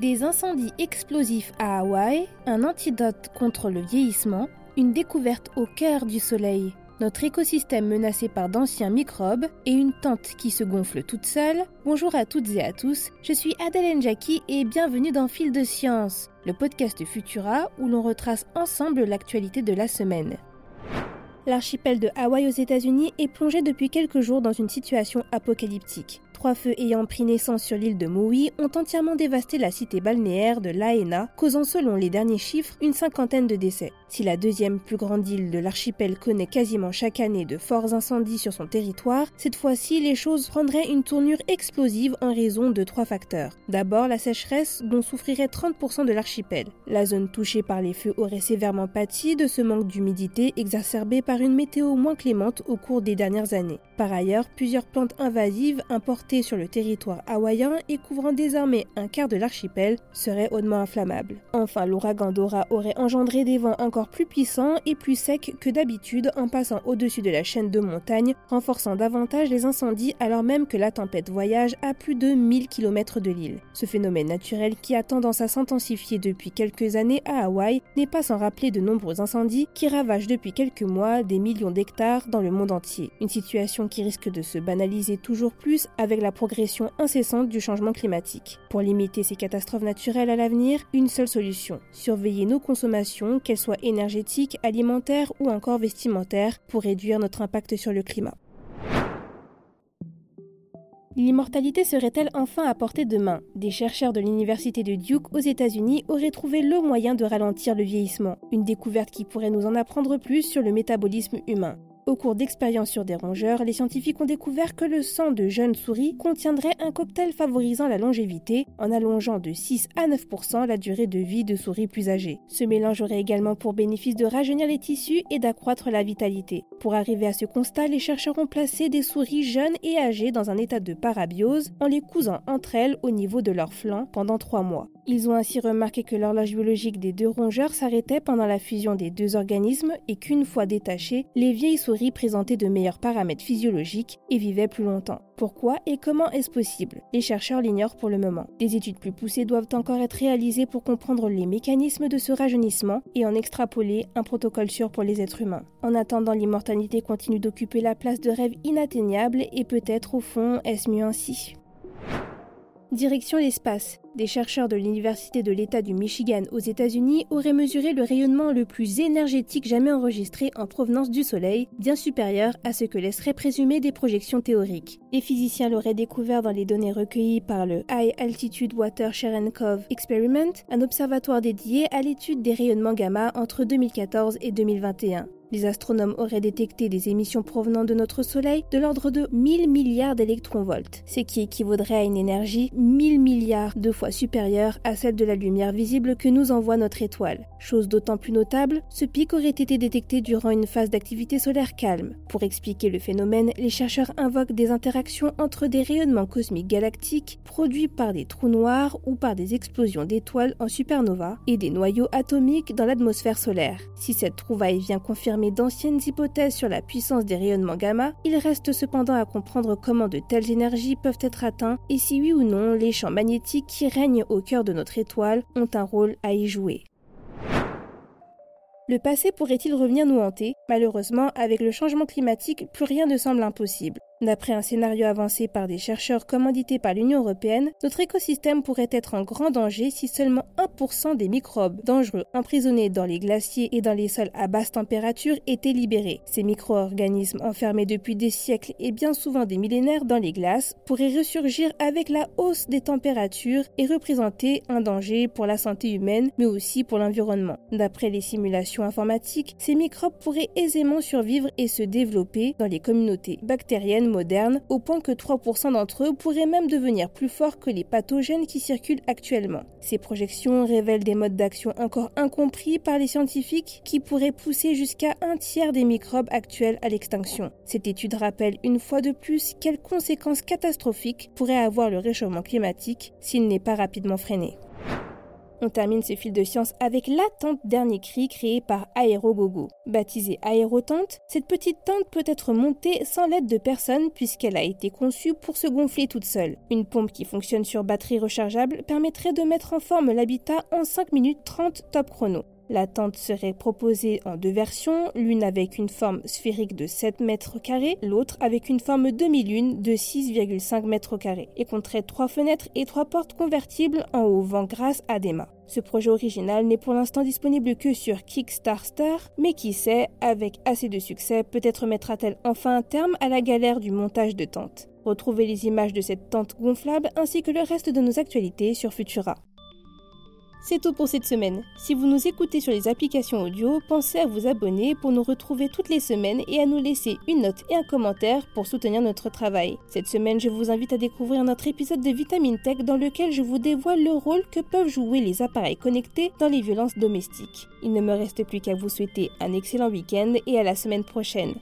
Des incendies explosifs à Hawaï, un antidote contre le vieillissement, une découverte au cœur du soleil, notre écosystème menacé par d'anciens microbes et une tente qui se gonfle toute seule. Bonjour à toutes et à tous, je suis Adèle Jackie et bienvenue dans Fil de Science, le podcast Futura où l'on retrace ensemble l'actualité de la semaine. L'archipel de Hawaï aux États-Unis est plongé depuis quelques jours dans une situation apocalyptique. Trois feux ayant pris naissance sur l'île de Maui ont entièrement dévasté la cité balnéaire de Laena, causant selon les derniers chiffres une cinquantaine de décès. Si la deuxième plus grande île de l'archipel connaît quasiment chaque année de forts incendies sur son territoire, cette fois-ci les choses prendraient une tournure explosive en raison de trois facteurs. D'abord la sécheresse dont souffrirait 30% de l'archipel. La zone touchée par les feux aurait sévèrement pâti de ce manque d'humidité exacerbé par une météo moins clémente au cours des dernières années. Par ailleurs, plusieurs plantes invasives importées sur le territoire hawaïen et couvrant désormais un quart de l'archipel serait hautement inflammable. Enfin, l'ouragan Dora aurait engendré des vents encore plus puissants et plus secs que d'habitude en passant au-dessus de la chaîne de montagnes, renforçant davantage les incendies alors même que la tempête voyage à plus de 1000 km de l'île. Ce phénomène naturel qui a tendance à s'intensifier depuis quelques années à Hawaï n'est pas sans rappeler de nombreux incendies qui ravagent depuis quelques mois des millions d'hectares dans le monde entier. Une situation qui risque de se banaliser toujours plus avec la progression incessante du changement climatique. Pour limiter ces catastrophes naturelles à l'avenir, une seule solution, surveiller nos consommations, qu'elles soient énergétiques, alimentaires ou encore vestimentaires, pour réduire notre impact sur le climat. L'immortalité serait-elle enfin à portée de main? Des chercheurs de l'université de Duke aux États-Unis auraient trouvé le moyen de ralentir le vieillissement, une découverte qui pourrait nous en apprendre plus sur le métabolisme humain. Au cours d'expériences sur des rongeurs, les scientifiques ont découvert que le sang de jeunes souris contiendrait un cocktail favorisant la longévité en allongeant de 6 à 9% la durée de vie de souris plus âgées. Ce mélange aurait également pour bénéfice de rajeunir les tissus et d'accroître la vitalité. Pour arriver à ce constat, les chercheurs ont placé des souris jeunes et âgées dans un état de parabiose en les cousant entre elles au niveau de leurs flancs pendant trois mois. Ils ont ainsi remarqué que l'horloge biologique des deux rongeurs s'arrêtait pendant la fusion des deux organismes et qu'une fois détachées, les vieilles souris présentaient de meilleurs paramètres physiologiques et vivaient plus longtemps. Pourquoi et comment est-ce possible? Les chercheurs l'ignorent pour le moment. Des études plus poussées doivent encore être réalisées pour comprendre les mécanismes de ce rajeunissement et en extrapoler un protocole sûr pour les êtres humains. En attendant, l'immortalité continue d'occuper la place de rêve inatteignable et peut-être au fond est-ce mieux ainsi? Direction l'espace. Des chercheurs de l'Université de l'État du Michigan aux États-Unis auraient mesuré le rayonnement le plus énergétique jamais enregistré en provenance du Soleil, bien supérieur à ce que laisseraient présumer des projections théoriques. Les physiciens l'auraient découvert dans les données recueillies par le High Altitude Water Cherenkov Experiment, un observatoire dédié à l'étude des rayonnements gamma entre 2014 et 2021. Les astronomes auraient détecté des émissions provenant de notre Soleil de l'ordre de 1000 milliards d'électronvolts, ce qui équivaudrait à une énergie 1000 milliards de fois supérieure à celle de la lumière visible que nous envoie notre étoile. Chose d'autant plus notable, ce pic aurait été détecté durant une phase d'activité solaire calme. Pour expliquer le phénomène, les chercheurs invoquent des interactions entre des rayonnements cosmiques galactiques produits par des trous noirs ou par des explosions d'étoiles en supernova et des noyaux atomiques dans l'atmosphère solaire. Si cette trouvaille vient confirmer d'anciennes hypothèses sur la puissance des rayonnements gamma, il reste cependant à comprendre comment de telles énergies peuvent être atteintes et si oui ou non les champs magnétiques qui règnent au cœur de notre étoile ont un rôle à y jouer. Le passé pourrait-il revenir nous hanter? Malheureusement, avec le changement climatique, plus rien ne semble impossible. D'après un scénario avancé par des chercheurs commandités par l'Union européenne, notre écosystème pourrait être en grand danger si seulement 1% des microbes dangereux emprisonnés dans les glaciers et dans les sols à basse température étaient libérés. Ces micro-organismes enfermés depuis des siècles et bien souvent des millénaires dans les glaces pourraient ressurgir avec la hausse des températures et représenter un danger pour la santé humaine mais aussi pour l'environnement. D'après les simulations informatiques, ces microbes pourraient aisément survivre et se développer dans les communautés bactériennes moderne, au point que 3% d'entre eux pourraient même devenir plus forts que les pathogènes qui circulent actuellement. Ces projections révèlent des modes d'action encore incompris par les scientifiques qui pourraient pousser jusqu'à un tiers des microbes actuels à l'extinction. Cette étude rappelle une fois de plus quelles conséquences catastrophiques pourrait avoir le réchauffement climatique s'il n'est pas rapidement freiné. On termine ce fil de science avec la tente dernier cri créée par Aerogogo. Baptisée Aérotente, cette petite tente peut être montée sans l'aide de personne puisqu'elle a été conçue pour se gonfler toute seule. Une pompe qui fonctionne sur batterie rechargeable permettrait de mettre en forme l'habitat en 5 minutes 30 top chrono. La tente serait proposée en deux versions, l'une avec une forme sphérique de 7 mètres carrés, l'autre avec une forme demi-lune de 6,5 mètres carrés, et compterait trois fenêtres et trois portes convertibles en haut vent grâce à des mâts. Ce projet original n'est pour l'instant disponible que sur Kickstarter, mais qui sait, avec assez de succès, peut-être mettra-t-elle enfin un terme à la galère du montage de tentes. Retrouvez les images de cette tente gonflable ainsi que le reste de nos actualités sur Futura. C'est tout pour cette semaine. Si vous nous écoutez sur les applications audio, pensez à vous abonner pour nous retrouver toutes les semaines et à nous laisser une note et un commentaire pour soutenir notre travail. Cette semaine, je vous invite à découvrir notre épisode de Vitamine Tech dans lequel je vous dévoile le rôle que peuvent jouer les appareils connectés dans les violences domestiques. Il ne me reste plus qu'à vous souhaiter un excellent week-end et à la semaine prochaine.